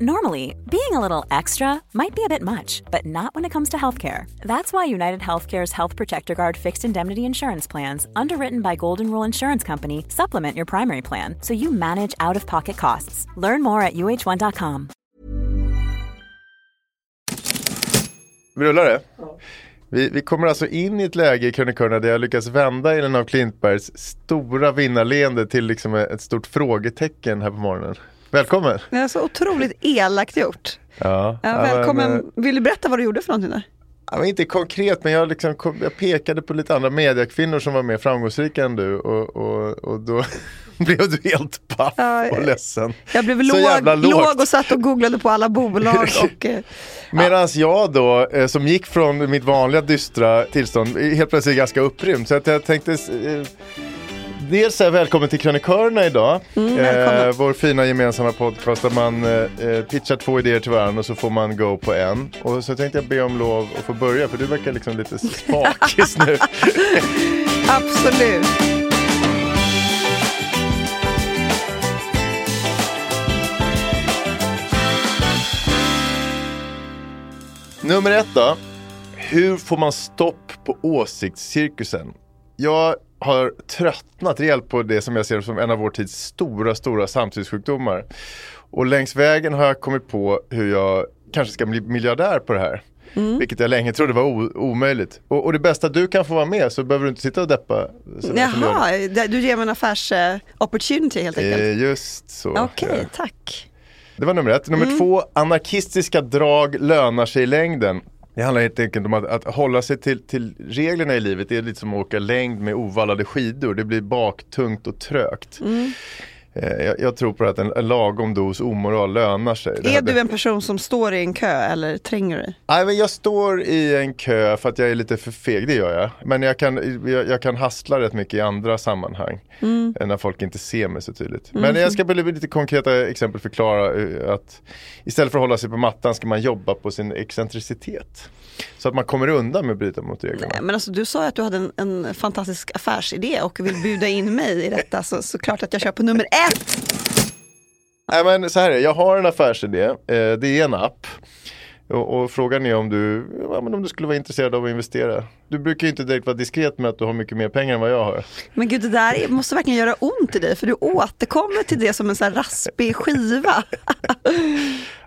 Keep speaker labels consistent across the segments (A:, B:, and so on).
A: Normally, being a little extra might be a bit much, but not when it comes to healthcare. That's why United Healthcare's Health Protector Guard fixed indemnity insurance plans, underwritten by Golden Rule Insurance Company, supplement your primary plan so you manage out of pocket costs. Learn more at uh1.com.
B: Vi rullar det? Vi, vi kommer alltså in i ett läge i krönikörerna där jag lyckas vända Elin av Klintbergs stora vinnarleende till liksom ett stort frågetecken här på morgonen. Välkommen!
C: Det är så otroligt elakt gjort.
B: Ja,
C: Ja, välkommen.
B: men, eh,
C: Vill du berätta vad du gjorde för någonting där?
B: ja, inte konkret men jag, liksom, jag pekade på lite andra mediakvinnor som var mer framgångsrika än du och, och, och då blev du helt paff
C: Ja,
B: och ledsen.
C: Jag blev låg, låg och satt och googlade på alla bolag och eh,
B: Medan jag då, eh, som gick från mitt vanliga dystra tillstånd, helt plötsligt ganska upprymd. Så att jag tänkte, eh, dels säga välkommen till Krönikörerna idag.
C: Mm,
B: eh, vår fina gemensamma podcast där man eh, eh, pitchar två idéer till varandra och så får man go på en. Och så tänkte jag be om lov att få börja, för du verkar liksom lite spakis nu.
C: absolut.
B: Nummer ett då. Hur får man stopp på åsiktscirkusen? Jag har tröttnat rejält på det som jag ser som en av vår tids stora, stora samtidssjukdomar. Och längs vägen har jag kommit på hur jag kanske ska bli miljardär på det här. Vilket jag länge trodde var omöjligt. Och, och det bästa, du kan få vara med så behöver du inte sitta och deppa.
C: Jaha, du ger mig en affärs eh, opportunity helt enkelt.
B: Eh, just så.
C: Okej,
B: ja.
C: tack.
B: Det var nummer ett. Nummer
C: Mm.
B: två, anarkistiska drag lönar sig i längden. Det handlar helt enkelt om att, att hålla sig till, till reglerna i livet. Det är lite som att åka längd med ovallade skidor. Det blir baktungt och trögt.
C: Mm.
B: Eh, jag, jag tror på att en, en lagom dos omoral lönar sig.
C: Är du en person som står i en kö eller tränger du?
B: Nej, men jag står i en kö för att jag är lite för feg, det gör jag. Men jag kan, jag, jag kan hassla rätt mycket i andra sammanhang.
C: Mm.
B: När folk inte ser mig så tydligt. Men jag ska på lite konkreta exempel förklara eh, att istället för att hålla sig på mattan ska man jobba på sin excentricitet. Så att man kommer undan med att bryta mot reglerna.
C: Nej, Men alltså, du sa att du hade en, en fantastisk affärsidé och vill bjuda in mig i detta så, så klart att jag kör på nummer ett.
B: Nej men så här är jag har en affärsidé. Eh, det är en app. Och, och frågan är om du, ja, men om du skulle vara intresserad av att investera. Du brukar ju inte direkt vara diskret med att du har mycket mer pengar än vad jag har.
C: Men gud det där måste verkligen göra ont i dig för du återkommer till det som en sån här raspig skiva.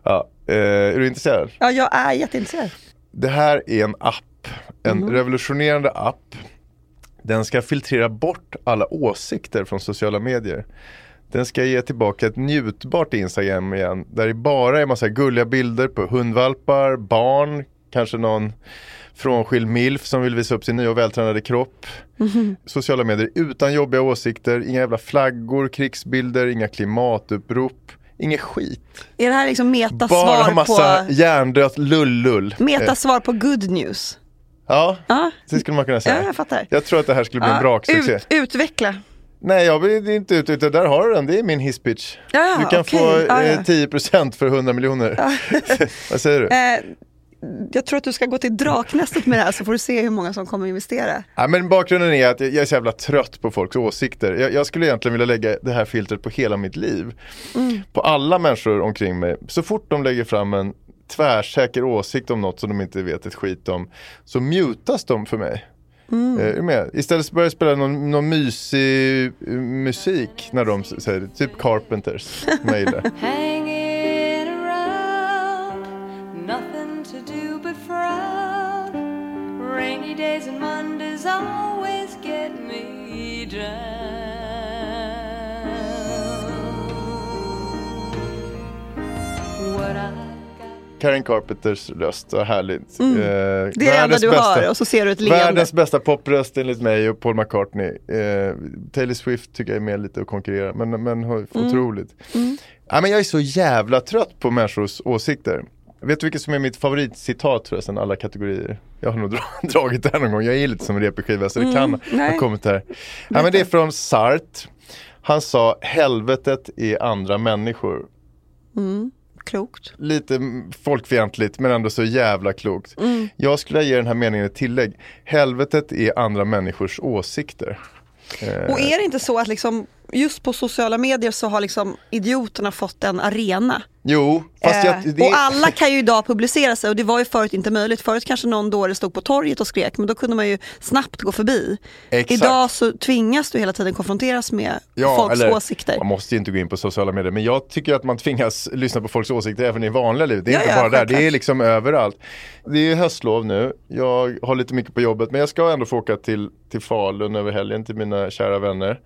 B: Ja, eh, är du intresserad?
C: Ja, jag är jätteintresserad.
B: Det här är en app, en revolutionerande app. Den ska filtrera bort alla åsikter från sociala medier. Den ska ge tillbaka ett njutbart Instagram igen. Där det bara är massa gulliga bilder på hundvalpar, barn, kanske någon frånskild milf som vill visa upp sin nya och vältränade kropp. Sociala medier utan jobbiga åsikter, inga jävla flaggor, krigsbilder, inga klimatupprop, inget skit.
C: Är det här liksom
B: Bara
C: metasvar
B: massa
C: på,
B: hjärndött lull-lull. Eh,
C: metasvar på good news?
B: Ja, det skulle man kunna säga.
C: ja jag fattar.
B: Jag tror att det här skulle bli en
C: Ja,
B: braksuccé.
C: ut, utveckla.
B: Nej, jag vill inte ut, utan där har du den. Det är min hisspitch.
C: Ja,
B: du kan
C: okej.
B: få
C: Ja, ja.
B: eh, 10% för 100 miljoner. Vad säger du?
C: Eh, jag tror att du ska gå till draknästet med det här så får du se hur många som kommer investera.
B: Ja, men bakgrunden är att jag är så jävla trött på folks åsikter. Jag, jag skulle egentligen vilja lägga det här filtret på hela mitt liv. På alla människor omkring mig. Så fort de lägger fram en tvärsäker åsikt om något som de inte vet ett skit om. Så mutas de för mig. Eh, du med? Istället så börjar jag spela någon, någon mysig eh, musik när de säger. Typ Carpenters. som jag gillar. Karen Carpenters röst, vad härligt.
C: Mm.
B: Eh,
C: Det är det enda du
B: bästa-
C: hör och så ser du ett leende.
B: Världens bästa popröst enligt mig och Paul McCartney. Eh, Taylor Swift tycker jag är med lite och konkurrera men, men har-
C: Mm.
B: otroligt. Ja, men jag är så jävla trött på människors åsikter. Vet du vilket som är mitt favoritcitat förresten, alla kategorier? Jag har nog dra- dragit det här någon gång, jag är lite som en repig skiva så det kan
C: Mm. nej.
B: ha kommit här. Ja, men det är från Sartre. Han sa helvetet är andra människor.
C: Klokt.
B: Lite folkfientligt men ändå så jävla klokt.
C: Mm.
B: Jag skulle ge den här meningen ett tillägg. Helvetet är andra människors åsikter.
C: Och är det inte så att liksom, just på sociala medier så har liksom idioterna fått en arena?
B: Jo, fast jag,
C: Eh,
B: det,
C: Och alla kan ju idag publicera sig och det var ju förut inte möjligt. Förut kanske någon dåre stod på torget och skrek men då kunde man ju snabbt gå förbi.
B: Exakt.
C: Idag så tvingas du hela tiden konfronteras med folks
B: eller,
C: åsikter.
B: Man måste ju inte gå in på sociala medier men jag tycker att man tvingas lyssna på folks åsikter även i vanliga livet. Det är
C: Ja,
B: inte
C: ja,
B: bara där, det är liksom överallt. Det är höstlov nu, jag har lite mycket på jobbet men jag ska ändå få åka till, till Falun över helgen till mina kära vänner.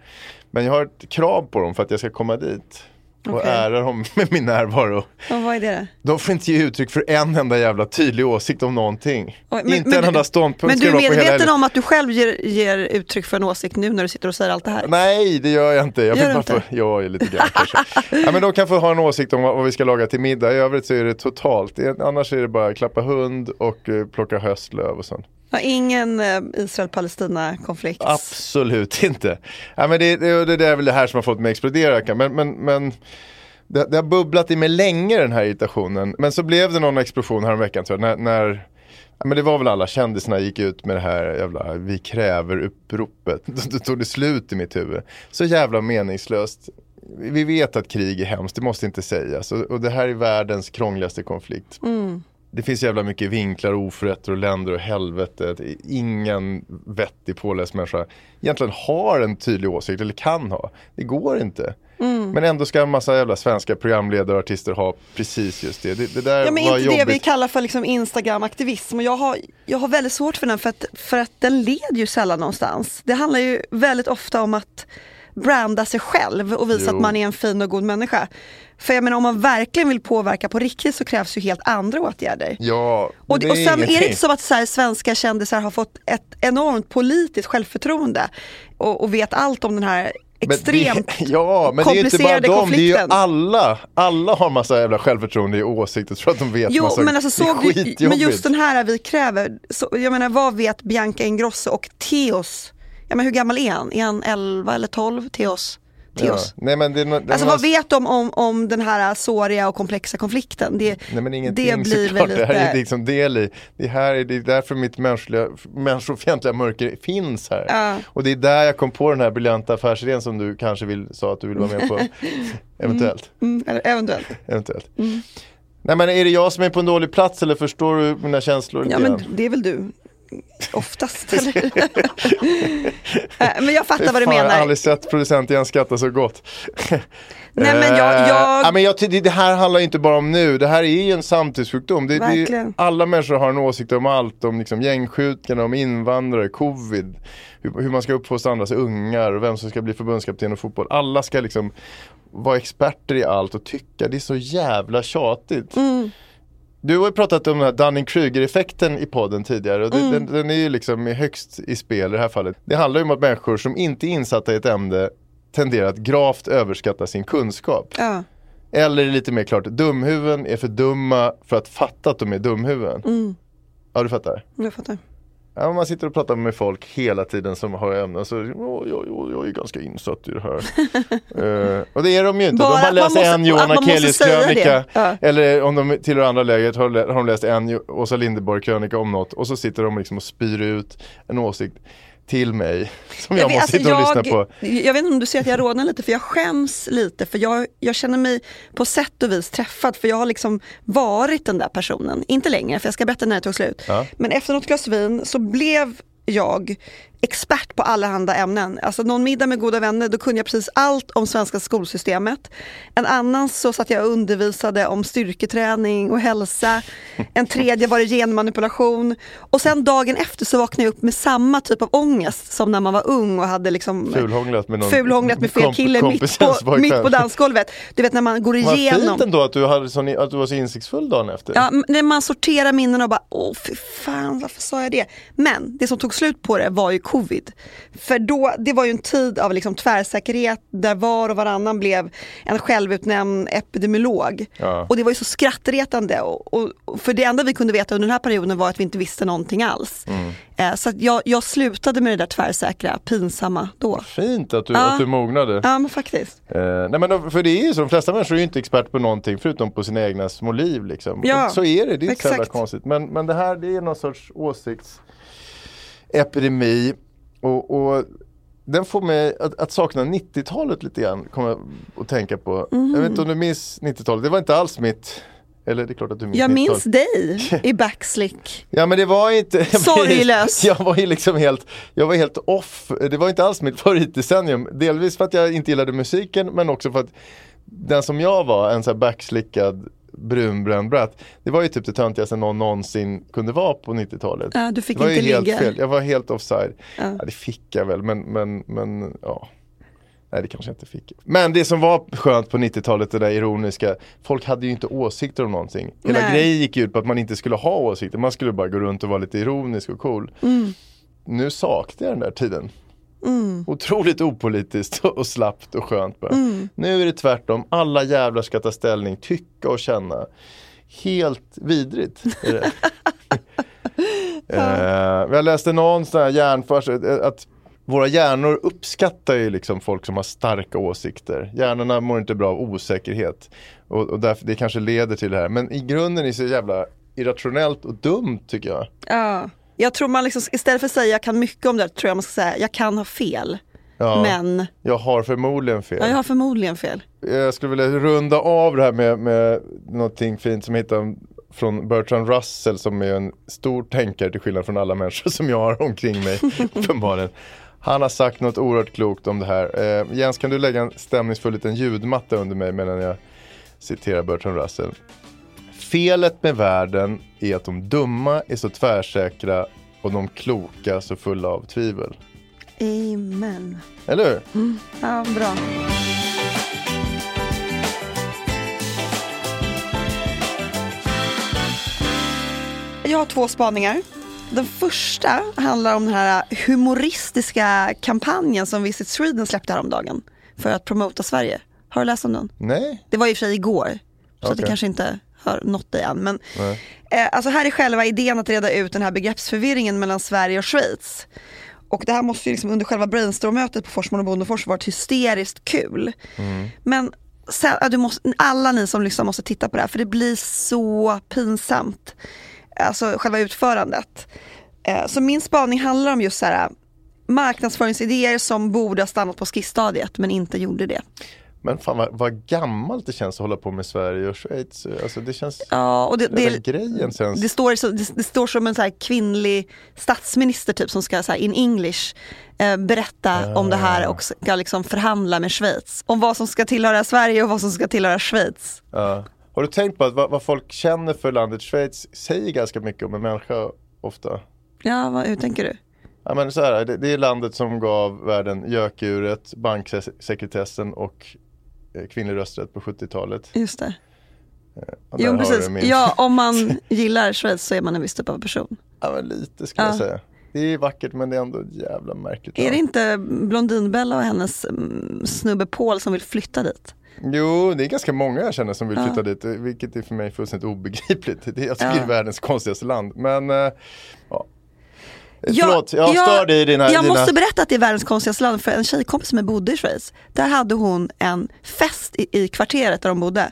B: Men jag har ett krav på dem för att jag ska komma dit. Och
C: Okej.
B: ära dem med min närvaro.
C: Och vad är det?
B: De får inte ge uttryck för en enda jävla tydlig åsikt om någonting.
C: Oj, men-
B: inte
C: men
B: en
C: du-
B: enda ståndpunkt
C: Men du är medveten om att du själv ger, ger uttryck för en åsikt nu när du sitter och säger allt det här?
B: Nej, det gör jag inte. Jag
C: Gör
B: vill bara få,
C: inte?
B: ja, lite grann kanske. ja, men de kan få ha en åsikt om vad, vad vi ska laga till middag. I övrigt så är det totalt. Annars är det bara klappa hund och eh, plocka höstlöv och sånt.
C: Ja, ingen eh, Israel-Palestina-konflikt?
B: Absolut inte. Ja, men det, det, det, är väl det här som har fått mig att explodera. Men, men, men det, det har bubblat i mig länge den här irritationen. Men så blev det någon explosion häromveckan tror jag. När, när Ja, men det var väl alla kändisarna gick ut med det här jävla vi kräver uppropet. Då tog det slut i mitt huvud. Så jävla meningslöst. Vi vet att krig är hemskt, det måste inte sägas. Och, det här är världens krångligaste konflikt. Det finns jävla mycket vinklar, oförrätter och länder och helvete. Ingen vettig påläst människa egentligen har en tydlig åsikt eller kan ha. Det går inte. Men ändå ska en massa jävla svenska programledare och artister ha precis just det. Det, det där
C: Ja men
B: var
C: inte
B: jobbigt.
C: det vi kallar för liksom Instagram-aktivism och jag har, jag har väldigt svårt för den för att, för att den leder ju sällan någonstans. Det handlar ju väldigt ofta om att branda sig själv och visa
B: Jo.
C: att man är en fin och god människa. För jag menar om man verkligen vill påverka på riktigt så krävs ju helt andra åtgärder.
B: Ja,
C: Och,
B: det
C: och sen är det inte så att så här, svenska kändisar har fått ett enormt politiskt självförtroende och, och vet allt om den här
B: Men
C: extremt
B: det, ja, men det är inte bara dem, det är ju alla. Alla har massa jävla självförtroende i åsikter, tror att de vet
C: Jo,
B: massa,
C: men alltså
B: det är
C: såg
B: skitjobbigt.
C: men just den här vi kräver, så, jag menar vad vet Bianca Ingrosso och Theos, ja men hur gammal är han? Är han 11 eller 12? Theos?
B: ja.
C: Theos.
B: Nej men det, det
C: Alltså vad vet de om, om den här såriga och komplexa konflikten? Det,
B: Nej men ingenting
C: det blir
B: såklart,
C: väl
B: det här är
C: lite...
B: liksom del i. Det här är, det är därför mitt mänskliga, människofientliga mörker finns här.
C: Ja.
B: Och det är där jag kom på den här briljanta affärsidén som du kanske vill, sa att du vill vara med på. Eventuellt.
C: Mm, eller eventuellt.
B: Eventuellt. Nej men är det jag som är på en dålig plats eller förstår du mina känslor? lite
C: Ja men det är väl du oftast. Eh, men jag fattar vad du
B: Fan, Jag har
C: menar.
B: aldrig sett producent igen skratta så gott.
C: Nej, men jag-
B: Eh,
C: jag-
B: ja, men jag, det- här handlar inte bara om nu, det här är ju en samtidssjukdom. Det, det, alla människor har en åsikt om allt, om liksom gängskjutningarna, om invandrare, covid, hur, hur man ska uppfostra andras ungar och vem som ska bli förbundskapten i fotboll. Alla ska liksom vara experter i allt och tycka, det är så jävla tjatigt.
C: Mm.
B: Du har ju pratat om den här Dunning-Kruger-effekten i podden tidigare och
C: Mm.
B: den, den är ju liksom högst i spel i det här fallet. Det handlar ju om att människor som inte är insatta i ett ämne tenderar att gravt överskatta sin kunskap.
C: Ja.
B: Eller lite mer klart, dumhuvuden är för dumma för att fatta att de är dumhuvuden.
C: Mm.
B: Ja du fattar.
C: Jag fattar.
B: Ja, man sitter och pratar med folk hela tiden som har ämnen så "Åh, jag, jag, jag är ganska insatt i det här. Eh, och det är de ju inte.
C: Bara
B: de har läst
C: måste-
B: en Johan Akelius
C: det.
B: krönika.
C: Ja.
B: Eller om de tillhör andra läget har, har de läst en Åsa Linderborg krönika om något. Och så sitter de liksom och spyr ut en åsikt till mig. Som jag,
C: vet,
B: måste sitta och
C: alltså,
B: lyssna på.
C: Jag vet inte om du ser att jag rodnar lite för jag skäms lite för jag, jag känner mig på sätt och vis träffad för jag har liksom varit den där personen. Inte längre för jag ska berätta när det tog slut.
B: Ja.
C: Men efter något glas vin så blev jag expert på allehanda ämnen. Alltså någon middag med goda vänner, då kunde jag precis allt om svenska skolsystemet. En annan så satt jag och undervisade om styrketräning och hälsa. En tredje var det genmanipulation. Och sen dagen efter så vaknade jag upp med samma typ av ångest som när man var ung och hade liksom
B: Fulhånglat med någon
C: fulhånglat med fel kille mitt på, mitt på dansgolvet. Du vet när man går
B: Vad
C: igenom.
B: fint ändå att du, hade sån, att du var så insiktsfull dagen efter.
C: Ja, när man sorterar minnen och bara, åh fy fan varför sa jag det? Men det som tog slut på det var ju covid. För då, det var ju en tid av liksom tvärsäkerhet där var och varannan blev en självutnämnd epidemiolog.
B: Ja.
C: Och det var ju så skrattretande. Och, och, för det enda vi kunde veta under den här perioden var att vi inte visste någonting alls.
B: Mm.
C: Eh, så jag, jag slutade med det där tvärsäkra, pinsamma då.
B: Fint att du,
C: Ja.
B: att du mognade.
C: Ja men faktiskt.
B: Eh, nej men då, för det är ju så, de flesta människor är ju inte expert på någonting förutom på sina egna små liv. Liksom.
C: Ja,
B: så är det, det är inte så jävla konstigt. Men, men det här det är någon sorts åsiktsepidemi. Och, och den får mig att, att sakna 90-talet lite grann, kommer jag att tänka på. Jag vet inte om du minns 90-talet, det var inte alls mitt eller det är klart att du minns
C: Jag
B: 90-talet.
C: minns dig i backslick.
B: Ja men det var inte
C: Sorglös.
B: Jag var ju liksom helt, jag var helt off. Det var inte alls mitt favoritdecennium. Delvis för att jag inte gillade musiken men också för att den som jag var, en sån här backslickad brunbränd bratt. Det var ju typ det töntigaste någon någonsin kunde vara på 90-talet.
C: Ja, du fick
B: det var
C: inte
B: ju helt
C: ligga.
B: fel. Jag var helt offside.
C: Ja.
B: Ja. det fick jag väl men, men, men ja. Nej det kanske jag inte fick. Men det som var skönt på 90-talet, det där ironiska, folk hade ju inte åsikter om någonting. Hela
C: Nej.
B: grejen gick ut på att man inte skulle ha åsikter, man skulle bara gå runt och vara lite ironisk och cool.
C: Mm.
B: Nu saknar jag den där tiden. Otroligt opolitiskt och slappt och skönt bara.
C: Mm.
B: Nu är det tvärtom, alla jävlar ska ta ställning, tycka och känna. Helt vidrigt är det. Eh, jag läste någon sån här hjärnfars, eh, att våra hjärnor uppskattar ju liksom folk som har starka åsikter. Hjärnorna mår inte bra av osäkerhet. Och, och därför, det kanske leder till det här. Men i grunden är det så jävla irrationellt och dumt tycker jag.
C: Ja. Jag tror man liksom, istället för att säga jag kan mycket om det, tror jag man ska säga jag kan ha fel.
B: Ja,
C: Men
B: Jag har förmodligen fel.
C: ja, jag har förmodligen fel.
B: Jag skulle vilja runda av det här med, med någonting fint som hittar från Bertrand Russell som är en stor tänkare till skillnad från alla människor som jag har omkring mig uppenbarligen. Han har sagt något oerhört klokt om det här. Eh, Jens kan du lägga en stämningsfull liten ljudmatta under mig medan jag citerar Bertrand Russell. Felet med världen är att de dumma är så tvärsäkra och de kloka så fulla av tvivel.
C: Amen.
B: Eller hur?
C: Ja, bra. Jag har två spaningar. Den första handlar om den här humoristiska kampanjen som Visit Sweden släppte häromdagen för att promota Sverige. Har du läst om den?
B: Nej?
C: Det var i och för sig igår, så att det kanske inte har nått dig än. Men, eh, alltså här är själva idén att reda ut den här begreppsförvirringen mellan Sverige och Schweiz. Och det här måste ju liksom under själva brainstorm-mötet på Forsman och Bondefors varit hysteriskt kul. Men sen, ja, du måste, alla ni som lyssnar måste titta på det här för det blir så pinsamt. Alltså själva utförandet. Eh, så min spaning handlar om just så här marknadsföringsidéer som borde ha stannat på skissstadiet men inte gjorde det.
B: Men fan vad, vad gammalt det känns att hålla på med Sverige och Schweiz. Alltså det känns,
C: Ja, och det, det,
B: grejen känns.
C: det, står, det, det står som en så kvinnlig statsminister typ som ska så här, in English eh, berätta om det här och ska liksom förhandla med Schweiz. Om vad som ska tillhöra Sverige och vad som ska tillhöra Schweiz.
B: Ja. Har du tänkt på att vad, vad folk känner för landet Schweiz säger ganska mycket om en människa ofta?
C: Ja, vad, hur tänker du?
B: Ja, men så här, det, det är landet som gav världen gökuret, banksekretessen och kvinnlig rösträtt på 70-talet.
C: Just det.
B: Ja, där
C: Jo precis,
B: min-
C: ja om man gillar Schweiz så är man en viss typ av person.
B: ja, men lite skulle
C: Ja.
B: jag säga. Det är vackert men det är ändå jävla märkligt.
C: Är det inte Blondinbella och hennes mm, snubbe Paul som vill flytta dit?
B: Jo, det är ganska många jag känner som vill
C: Ja.
B: flytta dit, vilket är för mig fullständigt obegripligt. Det är, jag tycker
C: Ja.
B: det är världens konstigaste land. Men, eh, ja.
C: Ja,
B: Förlåt, jag
C: ja,
B: stör dig i dina...
C: Jag
B: dina...
C: måste berätta att det är världens konstigaste land för en tjejkompis som bodde i Schweiz, där hade hon en fest i, i kvarteret där de bodde.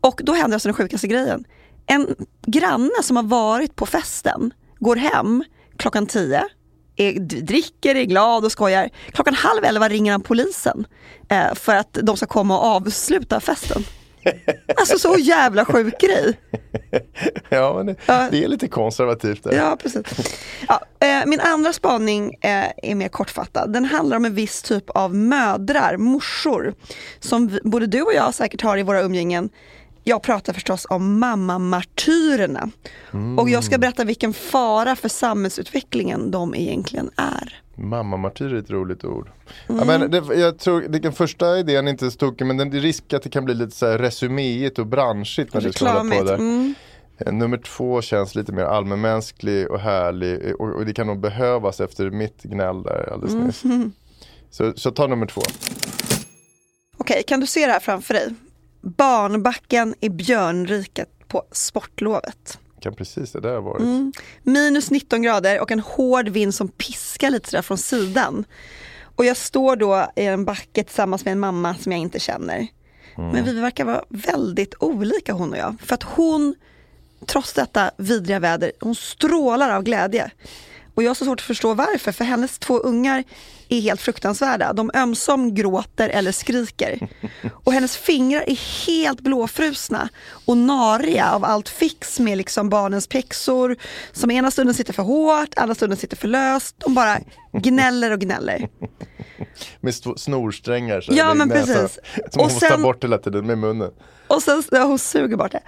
C: Och då hände alltså den sjukaste grejen. En granne som har varit på festen går hem klockan tio, är, dricker, är glad och skojar. Klockan halv elva ringer han polisen eh, för att de ska komma och avsluta festen. Alltså så jävla sjuk grej.
B: Ja, men det,
C: Ja.
B: det är lite konservativt där.
C: Ja, precis. Ja, eh, min andra spaning eh, är mer kortfattad. Den handlar om en viss typ av mödrar, morsor, som vi, både du och jag säkert har i våra umgängen. Jag pratar förstås om mammamartyrerna. Och jag ska berätta vilken fara för samhällsutvecklingen de egentligen är.
B: Mammamartyr är ett roligt ord.
C: Mm.
B: Ja, men det, jag tror, den första idén är inte så tokig men den det är risk att det kan bli lite så här resuméigt och branschigt när du ska hålla på där.
C: Mm.
B: Eh, Nummer två känns lite mer allmänmänsklig och härlig eh, och, och det kan nog behövas efter mitt gnäll där alldeles
C: Mm.
B: nyss. Så, så ta nummer två.
C: Okej, kan du se det här framför dig? Barnbacken i Björnriket på sportlovet.
B: Kan precis det där ha varit.
C: Mm. Minus 19 grader och en hård vind som piskar lite sådär från sidan. Och jag står då i en backe tillsammans med en mamma som jag inte känner. Men vi verkar vara väldigt olika hon och jag. För att hon, trots detta vidriga väder, hon strålar av glädje. Och jag har så svårt att förstå varför, för hennes två ungar är helt fruktansvärda. De ömsom gråter eller skriker. Och hennes fingrar är helt blåfrusna och nariga av allt fix med liksom barnens pexor som ena stunden sitter för hårt, andra stunden sitter för löst. De bara gnäller och gnäller.
B: Med st- snorsträngar så
C: Ja, men
B: näsan.
C: precis.
B: Som hon
C: Och
B: får ta
C: sen-
B: bort hela tiden med munnen.
C: Och sen, ja, hon suger bort det.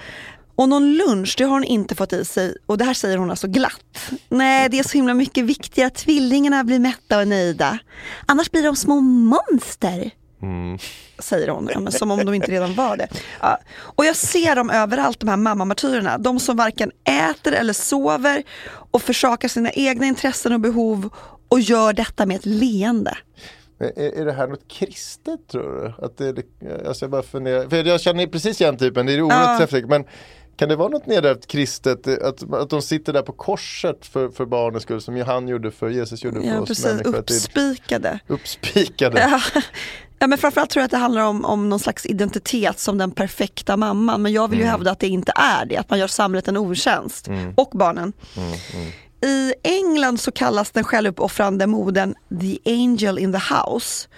C: Och någon lunch, det har hon inte fått i sig. Och det här säger hon alltså glatt. Nej, det är så himla mycket viktigare att tvillingarna blir mätta och nöjda. Annars blir de små monster. Säger hon, ja, men som om de inte redan var det. Ja. Och jag ser dem överallt, de här mammamartyrerna. De som varken äter eller sover och försakar sina egna intressen och behov och gör detta med ett leende.
B: Är, är det här något kristet tror du? Att det, alltså jag bara funderar, för jag känner precis igen typen, det är oerhört
C: Ja.
B: träffsäkert men kan det vara något nedärvt kristet, att, att de sitter där på korset för, för barnens skull som han gjorde för, Jesus gjorde för
C: Ja,
B: oss
C: precis,
B: människor.
C: Uppspikade.
B: uppspikade.
C: Ja. ja men framförallt tror jag att det handlar om, om någon slags identitet som den perfekta mamman. Men jag vill ju hävda att det inte är det, att man gör samhället en otjänst. Och barnen. I England så kallas den självuppoffrande modern The Angel in the House.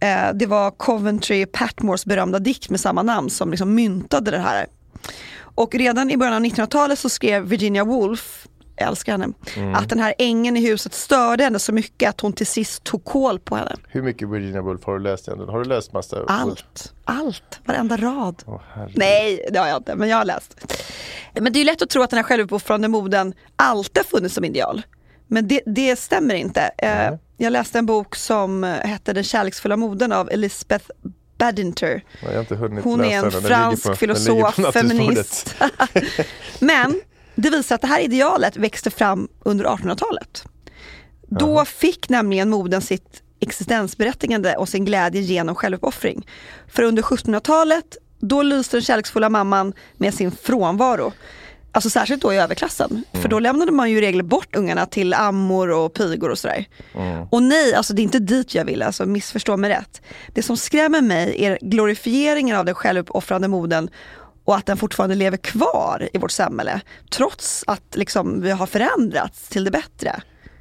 C: Eh, det var Coventry Patmores berömda dikt med samma namn som liksom myntade det här. Och redan i början av 1900-talet så skrev Virginia Woolf, jag älskar henne, att den här ängen i huset störde henne så mycket att hon till sist tog koll på henne.
B: Hur mycket Virginia Woolf har du läst egentligen? Har du läst massa?
C: Allt, allt, varenda rad.
B: Herregud.
C: Nej, det har jag inte, men jag har läst. Men det är ju lätt att tro att den här självuppoffrande moden alltid har funnits som ideal. Men det, det stämmer inte. Eh, Jag läste en bok som hette Den kärleksfulla modern av Elizabeth Badinter. Hon är en fransk
B: på-
C: filosof, feminist. Men det visar att det här idealet växte fram under 1800-talet. Då fick nämligen moden sitt existensberättigande och sin glädje genom självuppoffring. För under 1700-talet, då lyste den kärleksfulla mamman med sin frånvaro. Alltså särskilt då i överklassen. För då lämnade man ju i regel bort ungarna till ammor och pigor och sådär. Och nej, alltså det är inte dit jag vill, alltså missförstå mig rätt. Det som skrämmer mig är glorifieringen av den självuppoffrande moden och att den fortfarande lever kvar i vårt samhälle. Trots att liksom, vi har förändrats till det bättre.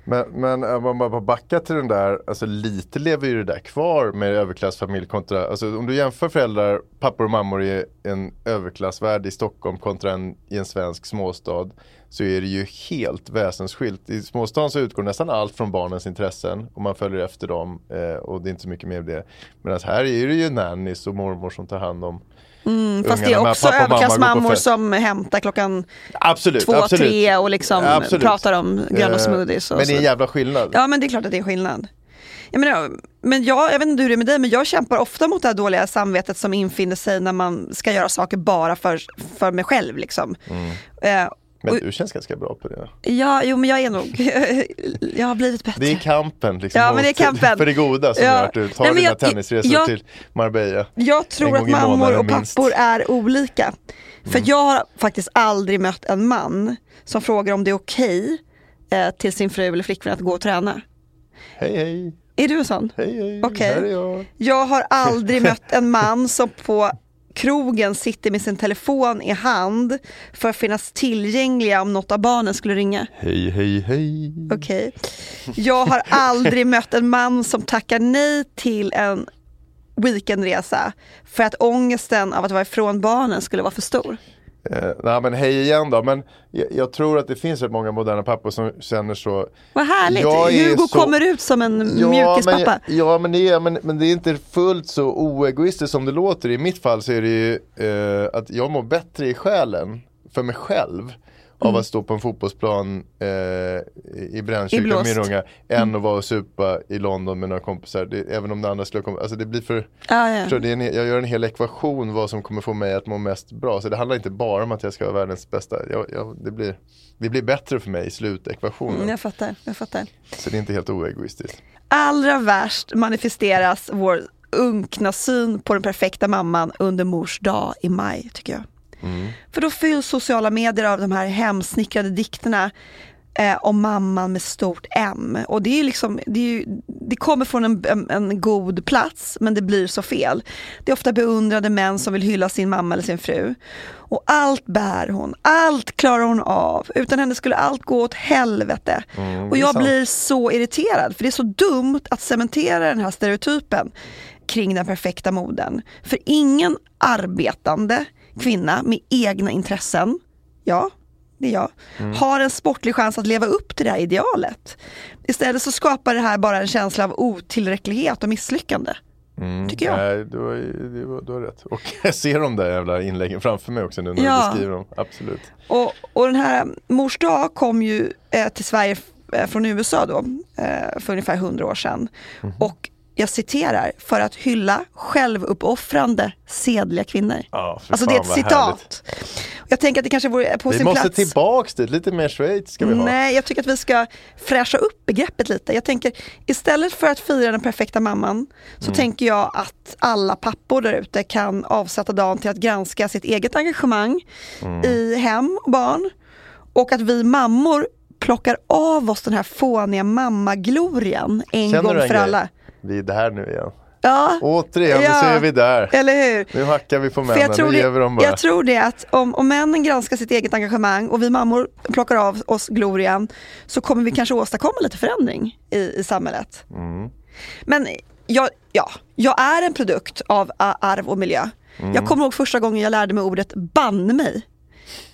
B: Men, men om man bara backar till den där, alltså lite lever ju det där kvar med överklassfamilj kontra, alltså om du jämför föräldrar, pappor och mammor i en överklassvärld i Stockholm kontra en, i en svensk småstad så är det ju helt väsensskilt. I småstaden så utgår nästan allt från barnens intressen och man följer efter dem eh, och det är inte så mycket mer med det. Medan här är det ju nannies och mormor som tar hand om
C: Mm, fast det är också överklassmammor som hämtar klockan
B: Absolut,
C: två,
B: absolut.
C: tre och liksom
B: Absolut.
C: pratar om gröna
B: Eh,
C: smoothies.
B: Men det är en jävla skillnad.
C: Ja men det är klart att det är skillnad. Jag, menar, men jag, jag vet inte hur det är med dig men jag kämpar ofta mot det här dåliga samvetet som infinner sig när man ska göra saker bara för, för mig själv. Liksom.
B: Mm.
C: Eh,
B: Men
C: och-
B: du känns ganska bra på det.
C: ja, jo men jag är nog, jag har blivit bättre.
B: Det är kampen liksom,
C: Ja, men det är kampen.
B: för det goda som
C: Ja.
B: gör att du tar
C: Nej,
B: dina
C: jag-
B: tennisresor
C: jag-
B: till Marbella.
C: Jag tror att mammor och
B: minst.
C: pappor är olika. För
B: Mm.
C: jag har faktiskt aldrig mött en man som frågar om det är okej eh, till sin fru eller flickvän att gå och träna.
B: Hej hej,
C: Är du en sån?
B: hej hej,
C: Okej.
B: här är jag.
C: Jag har aldrig mött en man som på krogen sitter med sin telefon i hand för att finnas tillgängliga om något av barnen skulle ringa.
B: Hej hej hej.
C: Okej. Jag har aldrig mött en man som tackar nej till en weekendresa för att ångesten av att vara ifrån barnen skulle vara för stor?
B: Eh, nej men hej igen då, men jag, jag tror att det finns rätt många moderna pappor som känner så.
C: Vad härligt, Hugo
B: så-
C: kommer ut som en
B: men,
C: mjukispappa.
B: ja men det, är, men, men det är inte fullt så oegoistiskt som det låter. I mitt fall så är det ju eh, att jag mår bättre i själen för mig själv av
C: Mm.
B: att stå på en fotbollsplan eh, i Brännkyrkan unga än att vara och supa i London med några kompisar. Det, även om det andra skulle komma, alltså det blir för
C: Ja, ja.
B: Du, det en, jag gör en hel ekvation vad som kommer få mig att må mest bra. Så det handlar inte bara om att jag ska vara världens bästa. Jag, jag, det, blir, det blir bättre för mig i slutekvationen.
C: Mm, jag fattar, jag fattar.
B: Så det är inte helt oegoistiskt.
C: Allra värst manifesteras vår unkna syn på den perfekta mamman under mors dag i maj tycker jag. För då fylls sociala medier av de här hemsnickrade dikterna eh, om mamman med stort M. Och det, är liksom, det, är ju, det kommer från en, en, god plats men det blir så fel. Det är ofta beundrade män som vill hylla sin mamma eller sin fru. Och allt bär hon, allt klarar hon av. Utan henne skulle allt gå åt helvete. och
B: det är
C: jag
B: sant.
C: blir så irriterad för det är så dumt att cementera den här stereotypen kring den perfekta moden. För ingen arbetande kvinna med egna intressen, ja, det är jag,
B: Mm.
C: har en sportlig chans att leva upp till det här idealet. Istället så skapar det här bara en känsla av otillräcklighet och misslyckande. Tycker jag.
B: Nej, du har, du, du har rätt. Och jag ser de där jävla inläggen framför mig också nu när
C: Ja.
B: du beskriver dem. Absolut.
C: Och, och den här Mors dag kom ju eh, till Sverige eh, från USA då, eh, för ungefär 100 år sedan.
B: Mhm.
C: Och jag citerar, för att hylla självuppoffrande, sedliga kvinnor.
B: Ja,
C: alltså det är ett
B: härligt.
C: citat. Och jag tänker att det kanske vore på
B: Vi
C: sin
B: måste
C: plats.
B: tillbaks dit, lite mer Schweiz ska vi ha.
C: Nej, jag tycker att vi ska fräscha upp begreppet lite. Jag tänker istället för att fira den perfekta mamman så
B: Mm.
C: tänker jag att alla pappor där ute kan avsätta dagen till att granska sitt eget engagemang
B: Mm.
C: i hem och barn. Och att vi mammor plockar av oss den här fåniga mammaglorian en
B: Känner
C: gång för alla.
B: Vi är där nu igen.
C: Ja,
B: Återigen,
C: Ja.
B: nu ser vi där.
C: eller hur?
B: Nu hackar vi på
C: För
B: männen,
C: jag, tror
B: nu ger vi dem bara.
C: jag tror det att om, om männen granskar sitt eget engagemang och vi mammor plockar av oss glorian så kommer vi kanske åstadkomma lite förändring i, i samhället.
B: Mm.
C: Men jag, ja, jag är en produkt av arv och miljö.
B: Mm.
C: Jag kommer ihåg första gången jag lärde mig ordet banne mig.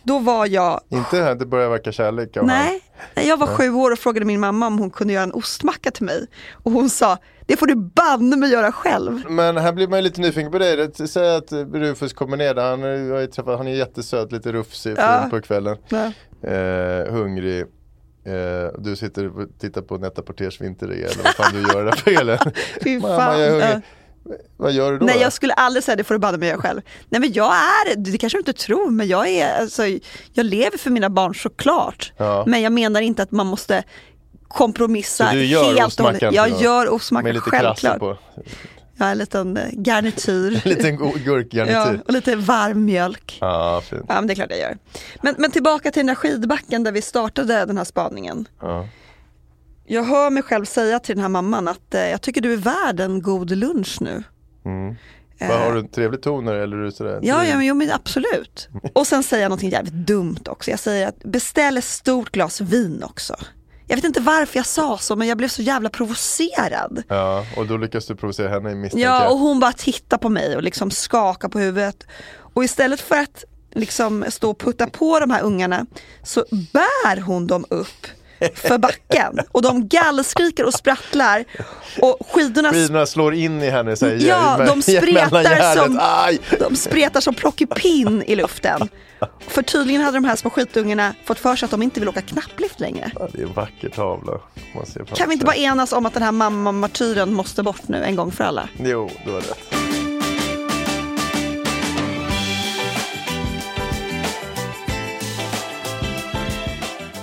C: Då var jag,
B: Inte här, det börjar verka kärlek av
C: nej, jag var sju år och frågade min mamma om hon kunde göra en ostmacka till mig. Och hon sa, det får du banne mig göra själv.
B: Men här blir man ju lite nyfiken på dig. Säg att Rufus kommer ner där, han, är- träffat, han är jättesöt, lite rufsig
C: Ja.
B: på kvällen.
C: Ja.
B: Eh, hungrig. Eh, du sitter och tittar på Netta Porters vinterrea eller vad fan du gör där på kvällen. Mamma, jag är hungrig.
C: Ja.
B: Vad gör du då?
C: Nej jag skulle aldrig säga det får du banne mig göra själv. Nej men jag är, det kanske du inte tror, men jag är, alltså, jag lever för mina barn såklart.
B: Ja.
C: Men jag menar inte att man måste kompromissa
B: Så du gör
C: helt och
B: ostmackan
C: hållet. Jag gör ostmacka,
B: Med lite krasse
C: självklart.
B: på.
C: Har en liten eh, garnityr.
B: En liten go-
C: ja,
B: gurkgarnityr.
C: och lite varm mjölk.
B: Ja, fint.
C: Ja men det är klart jag gör. Men, men tillbaka till den där skidbacken där vi startade den här spaningen.
B: Ja.
C: Jag hör mig själv säga till den här mamman att eh, jag tycker du är värd en god lunch nu.
B: Vad, har du en trevlig ton eller är du sådär?
C: Ja, ja men, jo, men absolut. Och sen säger jag någonting jävligt dumt också. Jag säger att beställ ett stort glas vin också. Jag vet inte varför jag sa så, men jag blev så jävla provocerad.
B: Ja, och då lyckas du provocera henne misstänker
C: Ja, och hon bara tittar på mig och liksom skakar på huvudet. Och istället för att liksom stå och putta på de här ungarna så bär hon dem upp för backen. Och de gallskriker och sprattlar. Och skidorna
B: Skidorna slår in i henne så här,
C: Ja, de spretar som,
B: Aj!
C: de spretar som plockepinn i luften. För tydligen hade de här små skitungarna fått för sig att de inte vill åka knapplift längre.
B: Ja, det är en vacker tavla.
C: Kan vi inte bara enas om att den här mamma-martyren måste bort nu en gång för alla?
B: Jo, du har rätt.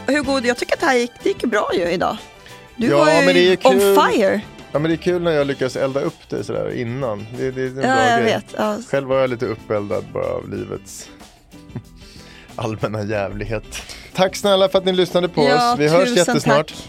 C: Hugo, jag tycker att det här gick, det gick bra ju idag. Du
B: Ja,
C: var ju
B: men det är
C: on
B: kul.
C: fire.
B: Ja men det är kul när jag lyckas elda upp det sådär innan. Det, det är en bra
C: Ja, jag
B: grej.
C: vet. Ja.
B: Själv var jag lite uppeldad bara av livets allmänna jävlighet. Tack snälla för att ni lyssnade på
C: Ja,
B: oss. Vi hörs jättesnart.
C: tack.